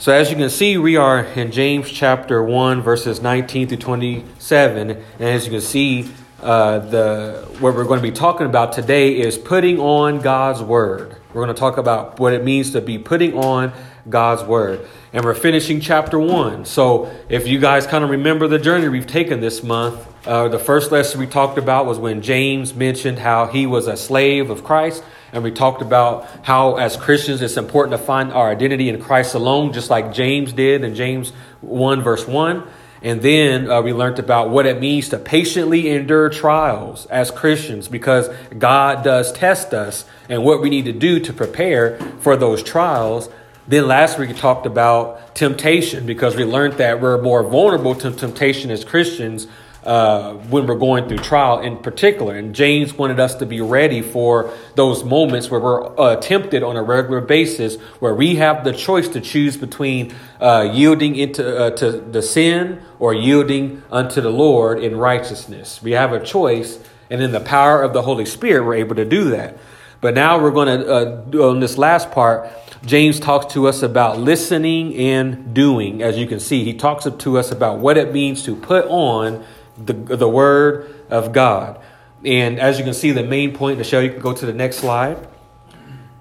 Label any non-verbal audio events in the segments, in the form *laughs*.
So, as you can see, we are in James chapter 1, verses 19 through 27. And as you can see, uh, the what we're going to be talking about today is putting on God's word. We're going to talk about what it means to be putting on God's word. And we're finishing chapter 1. So, if you guys kind of remember the journey we've taken this month, uh, the first lesson we talked about was when James mentioned how he was a slave of Christ. And we talked about how, as Christians, it's important to find our identity in Christ alone, just like James did in James 1, verse 1. And then uh, we learned about what it means to patiently endure trials as Christians because God does test us and what we need to do to prepare for those trials. Then last week we talked about temptation because we learned that we're more vulnerable to temptation as Christians uh, when we're going through trial in particular. And James wanted us to be ready for those moments where we're uh, tempted on a regular basis, where we have the choice to choose between uh, yielding into uh, to the sin or yielding unto the Lord in righteousness. We have a choice, and in the power of the Holy Spirit, we're able to do that. But now we're going to, uh, on this last part, James talks to us about listening and doing. As you can see, he talks to us about what it means to put on the, the Word of God. And as you can see, the main point, Michelle, you can go to the next slide.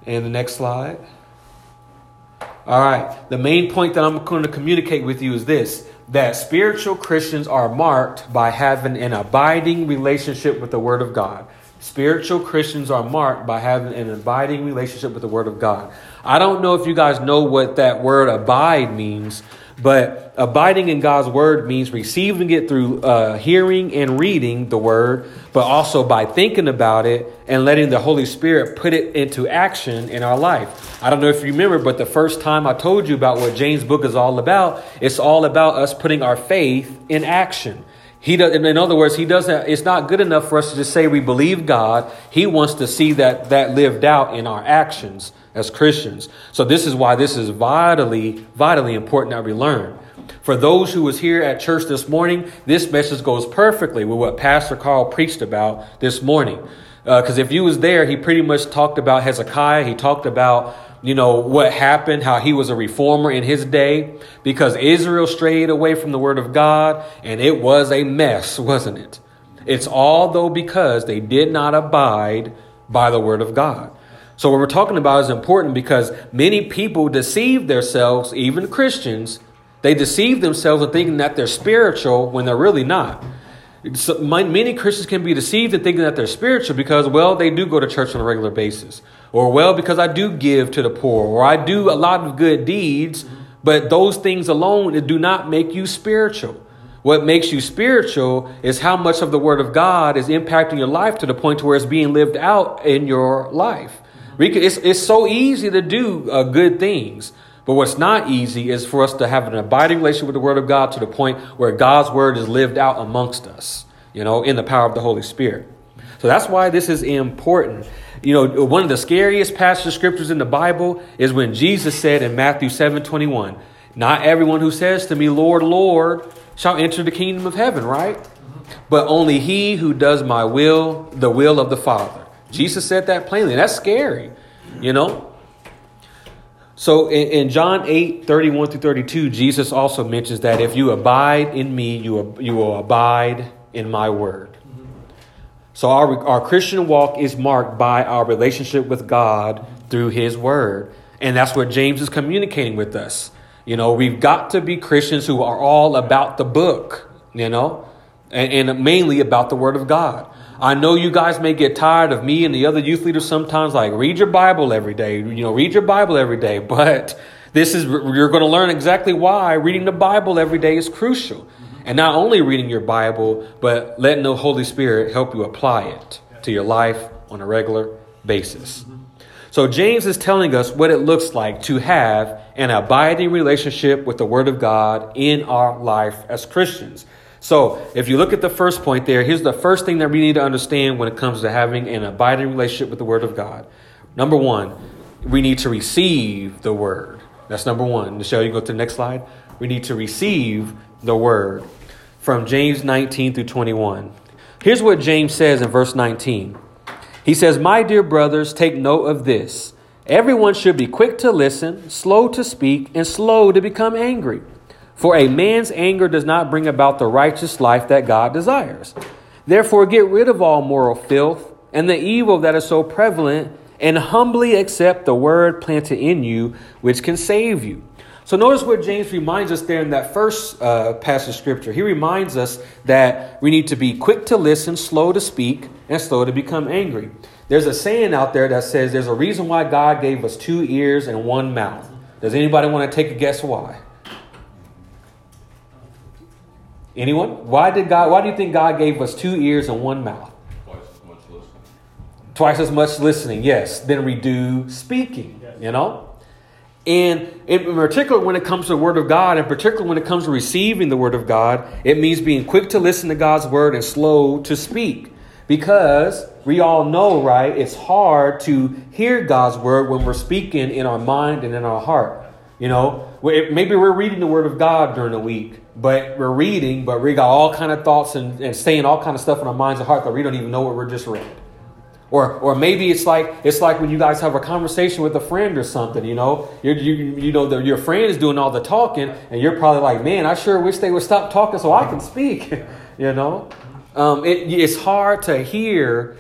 And the next slide. All right. The main point that I'm going to communicate with you is this that spiritual Christians are marked by having an abiding relationship with the Word of God. Spiritual Christians are marked by having an abiding relationship with the Word of God. I don't know if you guys know what that word abide means, but abiding in God's word means receiving it through uh, hearing and reading the word, but also by thinking about it and letting the Holy Spirit put it into action in our life. I don't know if you remember, but the first time I told you about what James' book is all about, it's all about us putting our faith in action. He does, in other words, he doesn't. It's not good enough for us to just say we believe God. He wants to see that that lived out in our actions as Christians. So this is why this is vitally, vitally important that we learn. For those who was here at church this morning, this message goes perfectly with what Pastor Carl preached about this morning. Because uh, if you was there, he pretty much talked about Hezekiah. He talked about you know what happened, how he was a reformer in his day, because Israel strayed away from the word of God, and it was a mess, wasn't it? It's all though because they did not abide by the word of God. So, what we're talking about is important because many people deceive themselves, even Christians, they deceive themselves in thinking that they're spiritual when they're really not. So many Christians can be deceived in thinking that they're spiritual because, well, they do go to church on a regular basis. Or, well, because I do give to the poor. Or I do a lot of good deeds. But those things alone do not make you spiritual. What makes you spiritual is how much of the Word of God is impacting your life to the point to where it's being lived out in your life. It's, it's so easy to do uh, good things. But what's not easy is for us to have an abiding relationship with the Word of God to the point where God's Word is lived out amongst us, you know, in the power of the Holy Spirit. So that's why this is important. You know, one of the scariest passages scriptures in the Bible is when Jesus said in Matthew 7 21, Not everyone who says to me, Lord, Lord, shall enter the kingdom of heaven, right? But only he who does my will, the will of the Father. Jesus said that plainly. That's scary, you know? So in, in, John 8, 31 through 32, Jesus also mentions that if you abide in me, you, you will abide in my word. So our, our Christian walk is marked by our relationship with God through his word. And that's what James is communicating with us. You know, we've got to be Christians who are all about the book, you know, and, and mainly about the word of God. I know you guys may get tired of me and the other youth leaders sometimes like read your Bible every day, you know, read your Bible every day, *laughs* but this is you're going to learn exactly why reading the Bible every day is crucial. And not only reading your Bible, but letting the Holy Spirit help you apply it to your life on a regular basis. So James is telling us what it looks like to have an abiding relationship with the Word of God in our life as Christians. So, if you look at the first point there, here's the first thing that we need to understand when it comes to having an abiding relationship with the Word of God. Number one, we need to receive the Word. That's number one. Michelle, you go to the next slide. We need to receive the Word from James 19 through 21. Here's what James says in verse 19. He says, My dear brothers, take note of this. Everyone should be quick to listen, slow to speak, and slow to become angry. For a man's anger does not bring about the righteous life that God desires. Therefore, get rid of all moral filth and the evil that is so prevalent, and humbly accept the word planted in you, which can save you. So notice what James reminds us there in that first uh, passage of scripture. He reminds us that we need to be quick to listen, slow to speak, and slow to become angry. There's a saying out there that says there's a reason why God gave us two ears and one mouth. Does anybody want to take a guess why? Anyone? Why did God? Why do you think God gave us two ears and one mouth? Twice as much listening. Twice as much listening, yes, Then we do speaking. You know. And in particular, when it comes to the Word of God, and particularly when it comes to receiving the Word of God, it means being quick to listen to God's Word and slow to speak. Because we all know, right, it's hard to hear God's Word when we're speaking in our mind and in our heart. You know, maybe we're reading the Word of God during the week, but we're reading, but we got all kind of thoughts and, and saying all kind of stuff in our minds and heart that we don't even know what we're just read. Or, or maybe it's like it's like when you guys have a conversation with a friend or something. You know, you're, you you know the, your friend is doing all the talking, and you're probably like, "Man, I sure wish they would stop talking so I can speak." *laughs* you know, um, it, it's hard to hear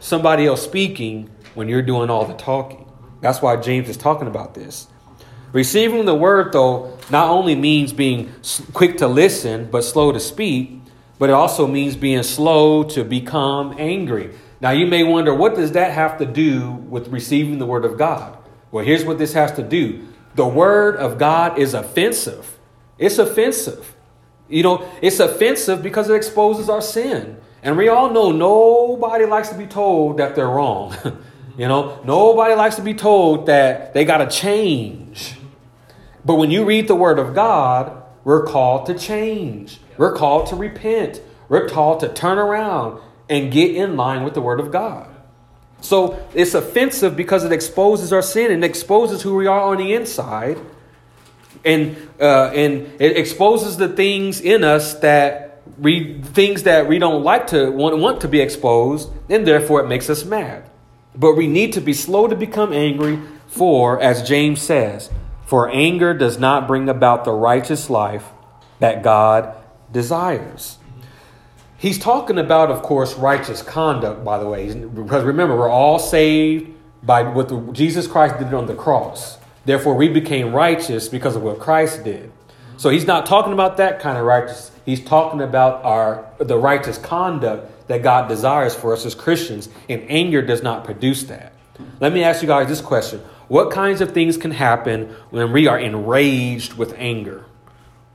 somebody else speaking when you're doing all the talking. That's why James is talking about this. Receiving the word, though, not only means being quick to listen but slow to speak, but it also means being slow to become angry. Now, you may wonder, what does that have to do with receiving the Word of God? Well, here's what this has to do the Word of God is offensive. It's offensive. You know, it's offensive because it exposes our sin. And we all know nobody likes to be told that they're wrong. *laughs* you know, nobody likes to be told that they got to change. But when you read the Word of God, we're called to change. We're called to repent. We're called to turn around and get in line with the Word of God. So it's offensive because it exposes our sin and exposes who we are on the inside, and uh, and it exposes the things in us that we things that we don't like to want, want to be exposed, and therefore it makes us mad. But we need to be slow to become angry, for as James says, for anger does not bring about the righteous life that God desires. He's talking about, of course, righteous conduct, by the way, because remember, we're all saved by what the, Jesus Christ did on the cross. Therefore, we became righteous because of what Christ did. So he's not talking about that kind of righteous. He's talking about our the righteous conduct that God desires for us as Christians, and anger does not produce that. Let me ask you guys this question: What kinds of things can happen when we are enraged with anger?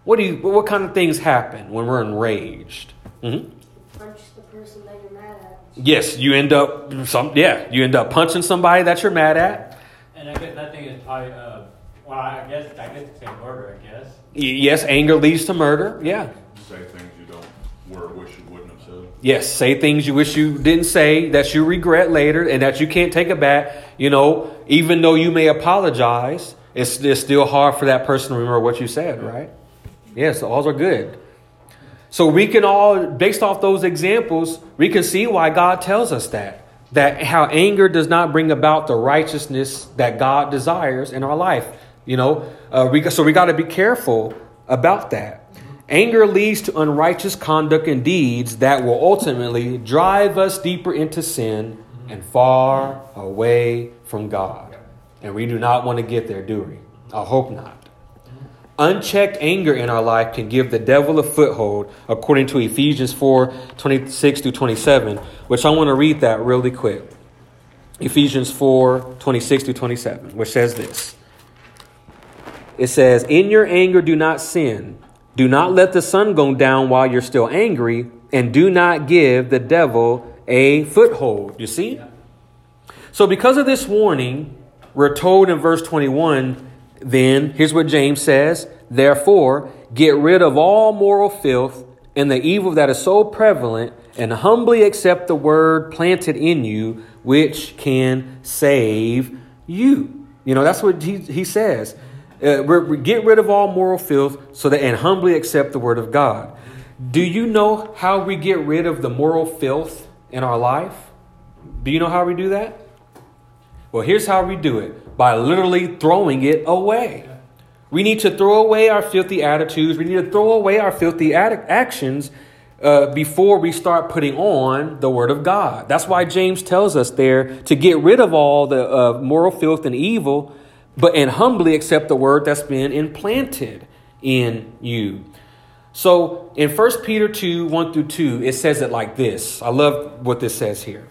What do you? What kind of things happen when we're enraged? Mm-hmm. Punch the person that you're mad at. Yes, you end up some. Yeah, you end up punching somebody that you're mad at. And I guess that thing is probably. Uh, well, I guess I guess it's murder. I guess. Yes, anger leads to murder. Yeah. Say things you don't where wish you wouldn't have said. Yes, say things you wish you didn't say that you regret later and that you can't take it back. You know, even though you may apologize, it's, it's still hard for that person to remember what you said, right? Yes, all are good. So we can all, based off those examples, we can see why God tells us that. That how anger does not bring about the righteousness that God desires in our life. You know, uh, we, so we got to be careful about that. Anger leads to unrighteous conduct and deeds that will ultimately drive us deeper into sin and far away from God. And we do not want to get there, do we? I hope not. Unchecked anger in our life can give the devil a foothold, according to Ephesians 4 26 through 27, which I want to read that really quick. Ephesians 4 26 through 27, which says this It says, In your anger, do not sin. Do not let the sun go down while you're still angry, and do not give the devil a foothold. You see? So, because of this warning, we're told in verse 21 then, here's what James says Therefore, get rid of all moral filth and the evil that is so prevalent, and humbly accept the word planted in you, which can save you. You know, that's what he, he says. Uh, we get rid of all moral filth so that and humbly accept the word of God. Do you know how we get rid of the moral filth in our life? Do you know how we do that? Well, here's how we do it By literally throwing it away. We need to throw away our filthy attitudes. We need to throw away our filthy ad- actions uh, before we start putting on the Word of God. That's why James tells us there to get rid of all the uh, moral filth and evil, but and humbly accept the Word that's been implanted in you. So in 1 Peter 2 1 through 2, it says it like this. I love what this says here.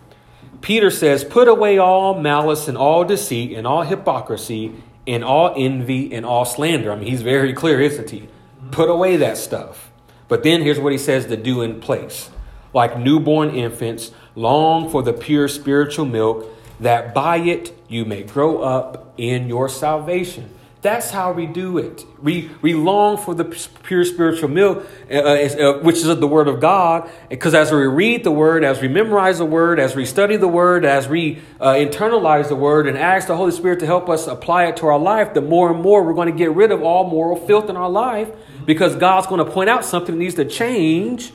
Peter says, Put away all malice and all deceit and all hypocrisy and all envy and all slander. I mean, he's very clear, isn't he? Put away that stuff. But then here's what he says to do in place. Like newborn infants, long for the pure spiritual milk, that by it you may grow up in your salvation. That's how we do it. We, we long for the pure spiritual milk, uh, uh, which is the Word of God. Because as we read the Word, as we memorize the Word, as we study the Word, as we uh, internalize the Word and ask the Holy Spirit to help us apply it to our life, the more and more we're going to get rid of all moral filth in our life because God's going to point out something that needs to change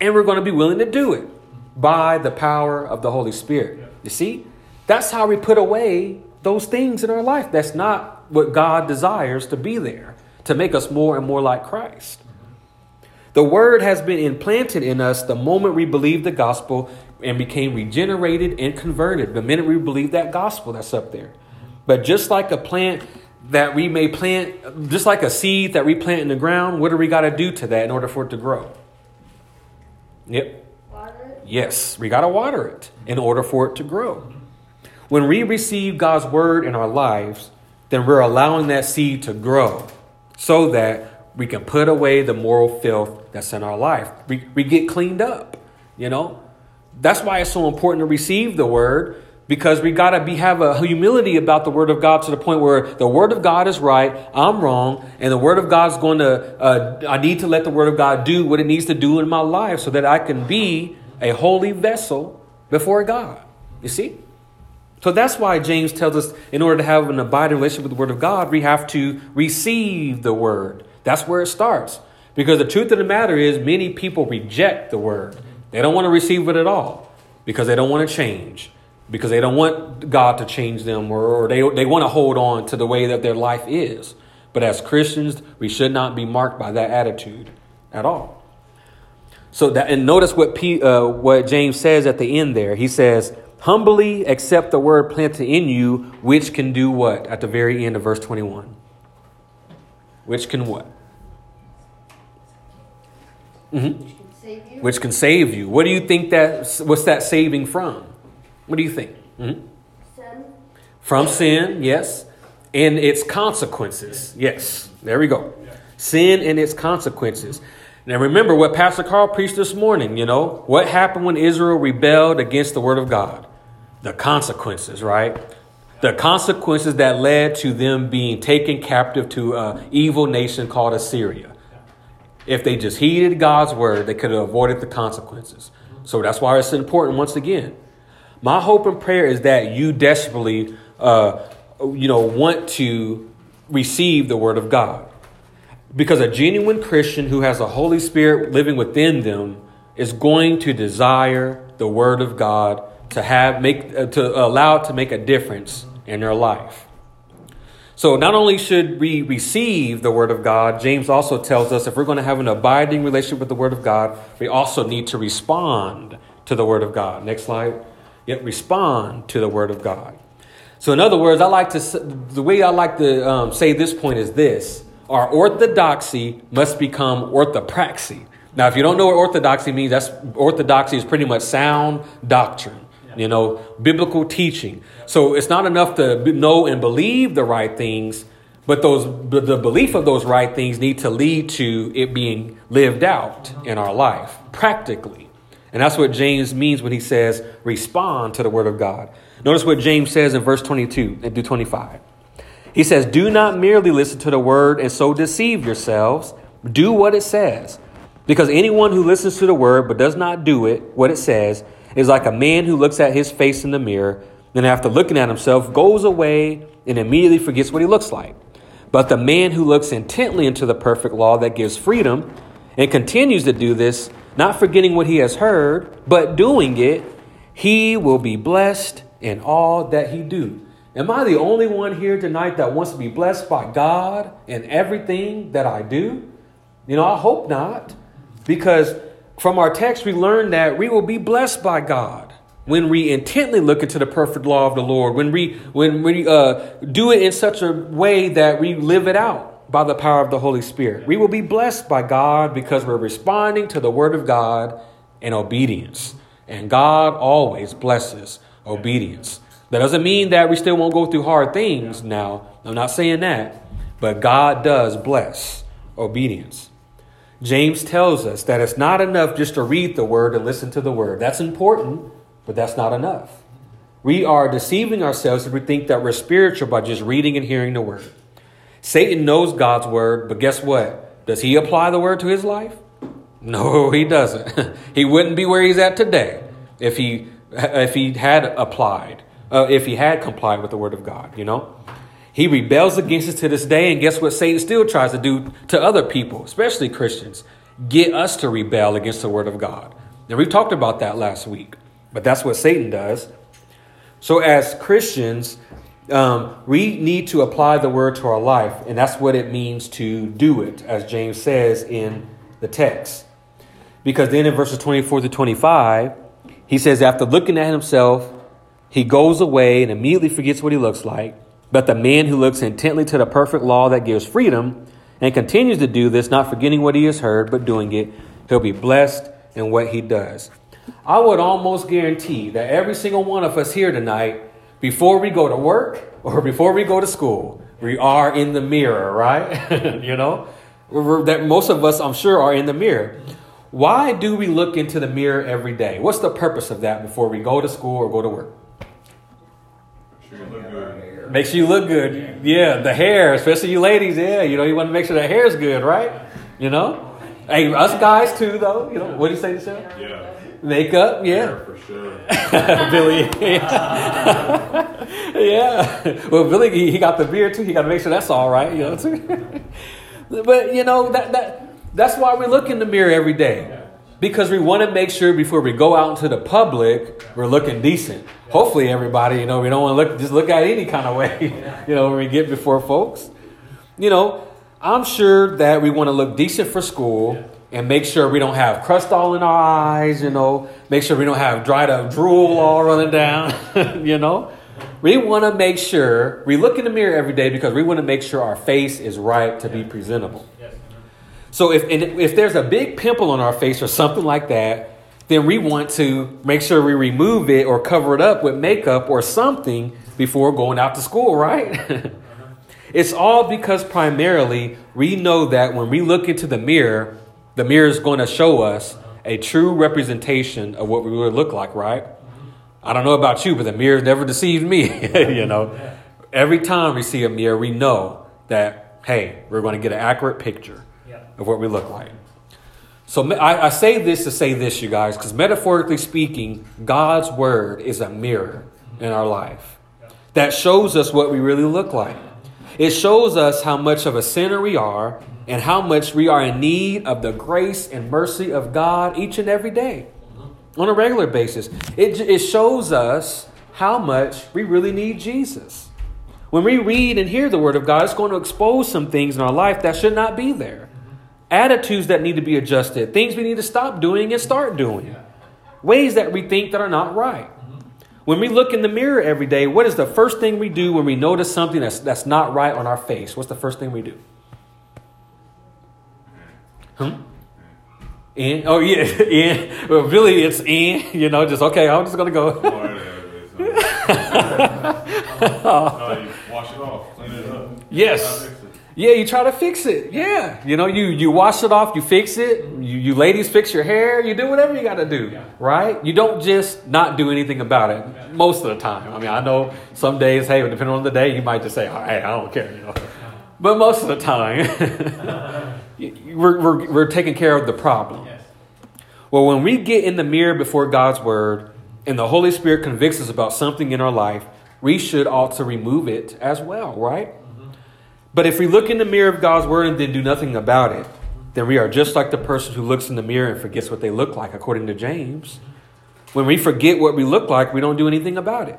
and we're going to be willing to do it by the power of the Holy Spirit. You see? That's how we put away those things in our life. That's not what God desires to be there, to make us more and more like Christ. The word has been implanted in us the moment we believed the gospel and became regenerated and converted. The minute we believe that gospel that's up there. But just like a plant that we may plant, just like a seed that we plant in the ground, what do we got to do to that in order for it to grow? Yep. Water it. Yes, we got to water it in order for it to grow. When we receive God's word in our lives, then we're allowing that seed to grow so that we can put away the moral filth that's in our life. We, we get cleaned up, you know? That's why it's so important to receive the word because we got to be have a humility about the word of God to the point where the word of God is right, I'm wrong, and the word of God's going to uh, I need to let the word of God do what it needs to do in my life so that I can be a holy vessel before God. You see? So that's why James tells us in order to have an abiding relationship with the Word of God, we have to receive the Word. That's where it starts. Because the truth of the matter is, many people reject the Word. They don't want to receive it at all because they don't want to change, because they don't want God to change them, or, or they, they want to hold on to the way that their life is. But as Christians, we should not be marked by that attitude at all. So that, and notice what P, uh, what James says at the end there. He says, Humbly accept the word planted in you, which can do what? At the very end of verse 21. Which can what? Mm-hmm. Which can save you. Which can save you. What do you think that, what's that saving from? What do you think? Mm-hmm. Sin. From sin, yes. And its consequences. Yes. There we go. Sin and its consequences. Now remember what Pastor Carl preached this morning, you know, what happened when Israel rebelled against the word of God? The consequences, right? The consequences that led to them being taken captive to an evil nation called Assyria. If they just heeded God's word, they could have avoided the consequences. So that's why it's important once again. My hope and prayer is that you desperately, uh, you know, want to receive the word of God. Because a genuine Christian who has the Holy Spirit living within them is going to desire the Word of God to have make uh, to allow it to make a difference in their life. So not only should we receive the Word of God, James also tells us if we're going to have an abiding relationship with the Word of God, we also need to respond to the Word of God. Next slide. Yet respond to the Word of God. So in other words, I like to the way I like to um, say this point is this our orthodoxy must become orthopraxy. Now, if you don't know what orthodoxy means, that's orthodoxy is pretty much sound doctrine, you know, biblical teaching. So it's not enough to know and believe the right things, but those the belief of those right things need to lead to it being lived out uh-huh. in our life practically. And that's what James means when he says respond to the word of God. Notice what James says in verse 22 and 25. He says, Do not merely listen to the word and so deceive yourselves. Do what it says. Because anyone who listens to the word but does not do it, what it says, is like a man who looks at his face in the mirror, then after looking at himself, goes away and immediately forgets what he looks like. But the man who looks intently into the perfect law that gives freedom and continues to do this, not forgetting what he has heard, but doing it, he will be blessed in all that he do. Am I the only one here tonight that wants to be blessed by God in everything that I do? You know, I hope not. Because from our text, we learn that we will be blessed by God when we intently look into the perfect law of the Lord, when we, when we uh, do it in such a way that we live it out by the power of the Holy Spirit. We will be blessed by God because we're responding to the Word of God in obedience. And God always blesses obedience. That doesn't mean that we still won't go through hard things now. I'm not saying that. But God does bless obedience. James tells us that it's not enough just to read the word and listen to the word. That's important, but that's not enough. We are deceiving ourselves if we think that we're spiritual by just reading and hearing the word. Satan knows God's word, but guess what? Does he apply the word to his life? No, *laughs* he doesn't. *laughs* he wouldn't be where he's at today if he if he had applied, uh, if he had complied with the word of God, you know? He rebels against us to this day, and guess what Satan still tries to do to other people, especially Christians? Get us to rebel against the word of God. And we talked about that last week, but that's what Satan does. So, as Christians, um, we need to apply the word to our life, and that's what it means to do it, as James says in the text. Because then in verses 24 to 25, he says, After looking at himself, he goes away and immediately forgets what he looks like. But the man who looks intently to the perfect law that gives freedom and continues to do this, not forgetting what he has heard, but doing it, he'll be blessed in what he does. I would almost guarantee that every single one of us here tonight, before we go to work or before we go to school, we are in the mirror, right? *laughs* you know, that most of us, I'm sure, are in the mirror. Why do we look into the mirror every day? What's the purpose of that before we go to school or go to work? Sure you look good. Makes you look good. Yeah, the hair, especially you ladies. Yeah, you know, you want to make sure the hair's good, right? You know? Hey, us guys too, though. You know, what do you say to Michelle? Yeah. Makeup, yeah. Hair for sure. *laughs* Billy. *laughs* yeah. Well, Billy, he, he got the beard too. He got to make sure that's all right. You know. Too. *laughs* but you know that that that's why we look in the mirror every day because we want to make sure before we go out into the public we're looking decent. Hopefully, everybody, you know, we don't want to look just look at any kind of way. *laughs* You know, when we get before folks. You know, I'm sure that we want to look decent for school and make sure we don't have crust all in our eyes, you know, make sure we don't have dried up drool all running down, *laughs* you know. We want to make sure we look in the mirror every day because we want to make sure our face is right to be presentable. So if if there's a big pimple on our face or something like that, then we want to make sure we remove it or cover it up with makeup or something before going out to school, right? *laughs* it's all because primarily we know that when we look into the mirror, the mirror is going to show us a true representation of what we would look like, right? I don't know about you, but the mirror never deceived me. *laughs* you know, every time we see a mirror, we know that, hey, we're going to get an accurate picture of what we look like. So I, I say this to say this, you guys, because metaphorically speaking, God's word is a mirror in our life that shows us what we really look like. It shows us how much of a sinner we are and how much we are in need of the grace and mercy of God each and every day on a regular basis. It, it shows us how much we really need Jesus. When we read and hear the Word of God, it's going to expose some things in our life that should not be there. Attitudes that need to be adjusted, things we need to stop doing and start doing, ways that we think that are not right. When we look in the mirror every day, what is the first thing we do when we notice something that's, that's not right on our face? What's the first thing we do? Hmm? In? Oh, yeah, *laughs* in. Well, really, it's in. You know, just, okay, I'm just going to go. no, *laughs* you wash it off, clean it up. Yes. Yeah, you try to fix it. Yeah. You know, you, you wash it off, you fix it. You, you ladies fix your hair. You do whatever you got to do, right? You don't just not do anything about it most of the time. I mean, I know some days, hey, depending on the day, you might just say, hey, I don't care, you know. But most of the time, *laughs* we're, we're, we're taking care of the problem. Well, when we get in the mirror before God's word and the Holy Spirit convicts us about something in our life, we should also remove it as well, right? But if we look in the mirror of God's word and then do nothing about it, then we are just like the person who looks in the mirror and forgets what they look like, according to James. When we forget what we look like, we don't do anything about it.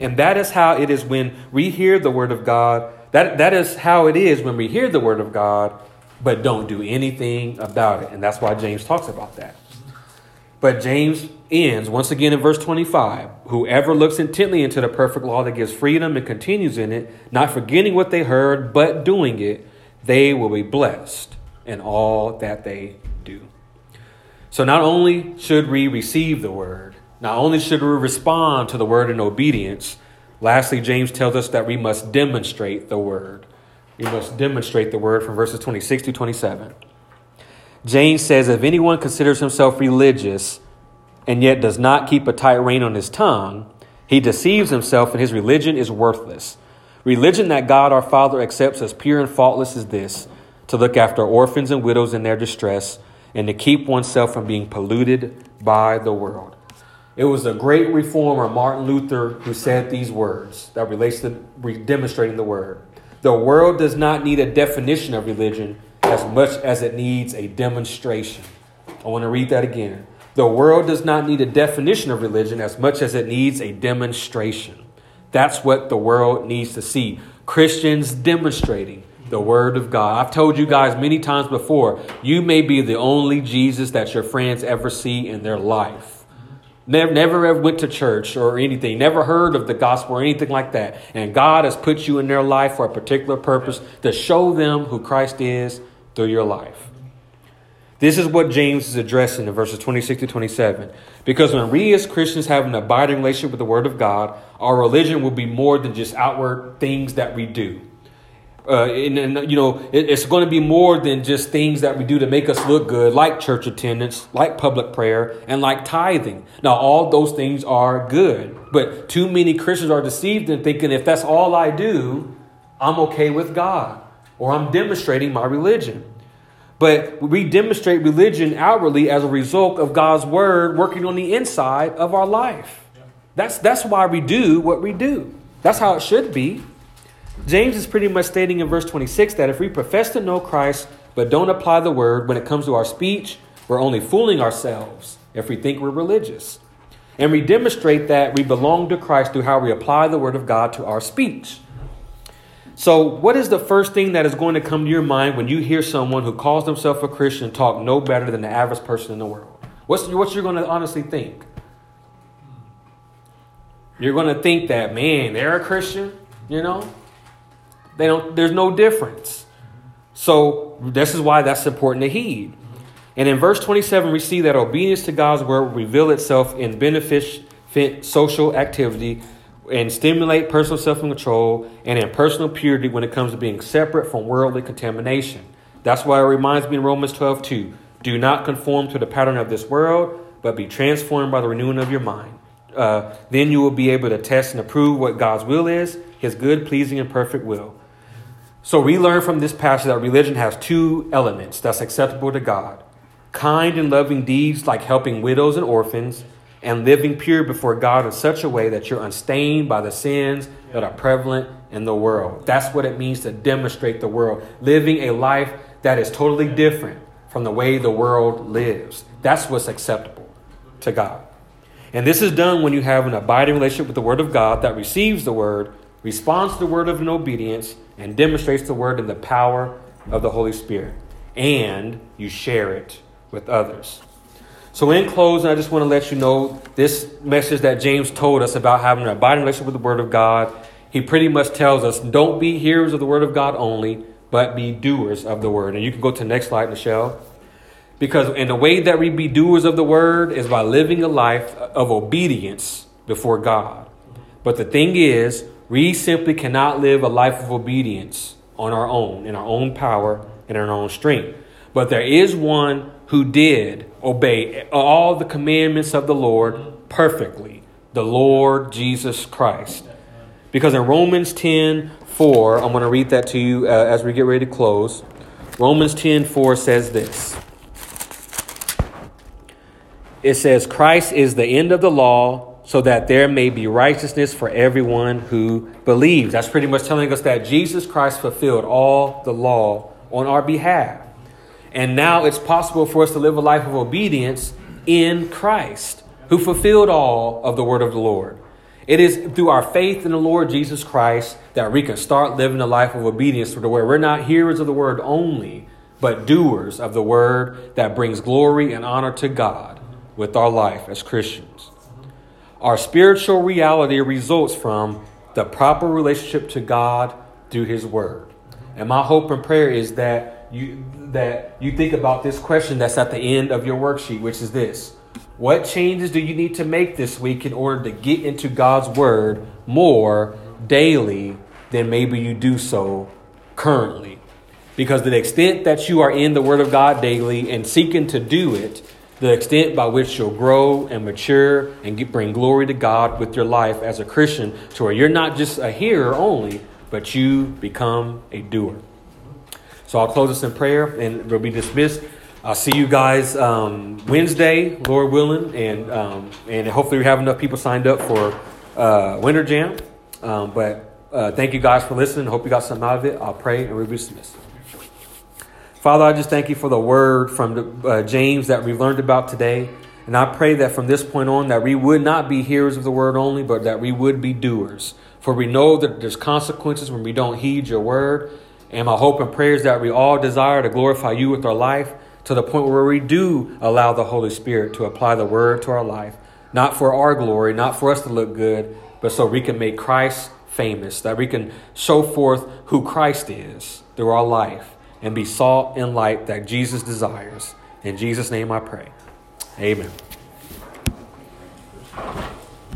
And that is how it is when we hear the word of God. That, that is how it is when we hear the word of God, but don't do anything about it. And that's why James talks about that. But James ends once again in verse 25 Whoever looks intently into the perfect law that gives freedom and continues in it, not forgetting what they heard, but doing it, they will be blessed in all that they do. So not only should we receive the word, not only should we respond to the word in obedience, lastly, James tells us that we must demonstrate the word. We must demonstrate the word from verses 26 to 27. James says, If anyone considers himself religious and yet does not keep a tight rein on his tongue, he deceives himself and his religion is worthless. Religion that God our Father accepts as pure and faultless is this to look after orphans and widows in their distress and to keep oneself from being polluted by the world. It was a great reformer, Martin Luther, who said these words that relates to demonstrating the word. The world does not need a definition of religion, as much as it needs a demonstration. I want to read that again. The world does not need a definition of religion as much as it needs a demonstration. That's what the world needs to see. Christians demonstrating the Word of God. I've told you guys many times before, you may be the only Jesus that your friends ever see in their life. Never, never ever went to church or anything, never heard of the gospel or anything like that. And God has put you in their life for a particular purpose to show them who Christ is through your life. This is what James is addressing in verses 26 to 27. Because when we as Christians have an abiding relationship with the Word of God, our religion will be more than just outward things that we do. Uh, and, and, you know, it, it's going to be more than just things that we do to make us look good, like church attendance, like public prayer, and like tithing. Now, all those things are good, but too many Christians are deceived in thinking if that's all I do, I'm okay with God or I'm demonstrating my religion. But we demonstrate religion outwardly as a result of God's word working on the inside of our life. That's, that's why we do what we do. That's how it should be. James is pretty much stating in verse 26 that if we profess to know Christ but don't apply the word when it comes to our speech, we're only fooling ourselves if we think we're religious. And we demonstrate that we belong to Christ through how we apply the word of God to our speech. So, what is the first thing that is going to come to your mind when you hear someone who calls themselves a Christian talk no better than the average person in the world? What's what you're going to honestly think? You're going to think that, man, they're a Christian, you know? They don't there's no difference. So, this is why that's important to heed. And in verse 27, we see that obedience to God's word will reveal itself in beneficent social activity and stimulate personal self control and in personal purity when it comes to being separate from worldly contamination. That's why it reminds me in Romans 12 2 do not conform to the pattern of this world, but be transformed by the renewing of your mind. Uh, then you will be able to test and approve what God's will is, his good, pleasing, and perfect will. So we learn from this passage that religion has two elements that's acceptable to God kind and loving deeds like helping widows and orphans and living pure before God in such a way that you're unstained by the sins that are prevalent in the world. That's what it means to demonstrate the world, living a life that is totally different from the way the world lives. That's what's acceptable to God. And this is done when you have an abiding relationship with the Word of God that receives the Word, responds to the Word of an obedience, and demonstrates the Word in the power of the Holy Spirit. And you share it with others. So, in closing, I just want to let you know this message that James told us about having an abiding relationship with the Word of God. He pretty much tells us don't be hearers of the Word of God only, but be doers of the Word. And you can go to the next slide, Michelle. Because in the way that we be doers of the Word is by living a life of obedience before God. But the thing is, we simply cannot live a life of obedience on our own, in our own power, and in our own strength. But there is one who did obey all the commandments of the Lord perfectly, the Lord Jesus Christ. Because in Romans 10 4, I'm going to read that to you uh, as we get ready to close. Romans 10 4 says this It says, Christ is the end of the law, so that there may be righteousness for everyone who believes. That's pretty much telling us that Jesus Christ fulfilled all the law on our behalf. And now it's possible for us to live a life of obedience in Christ, who fulfilled all of the word of the Lord. It is through our faith in the Lord Jesus Christ that we can start living a life of obedience to the word. We're not hearers of the word only, but doers of the word that brings glory and honor to God with our life as Christians. Our spiritual reality results from the proper relationship to God through his word. And my hope and prayer is that you that you think about this question that's at the end of your worksheet, which is this. What changes do you need to make this week in order to get into God's word more daily than maybe you do so currently? Because to the extent that you are in the word of God daily and seeking to do it, the extent by which you'll grow and mature and get, bring glory to God with your life as a Christian, to where you're not just a hearer only, but you become a doer. So I'll close this in prayer and we'll be dismissed. I'll see you guys um, Wednesday, Lord willing, and um, and hopefully we have enough people signed up for uh, Winter Jam. Um, but uh, thank you guys for listening. Hope you got something out of it. I'll pray and we'll be dismissed. Father, I just thank you for the word from the, uh, James that we've learned about today. And I pray that from this point on that we would not be hearers of the word only, but that we would be doers. For we know that there's consequences when we don't heed your word. And my hope and prayer is that we all desire to glorify you with our life to the point where we do allow the Holy Spirit to apply the word to our life, not for our glory, not for us to look good, but so we can make Christ famous, that we can show forth who Christ is through our life and be salt and light that Jesus desires. In Jesus' name I pray. Amen.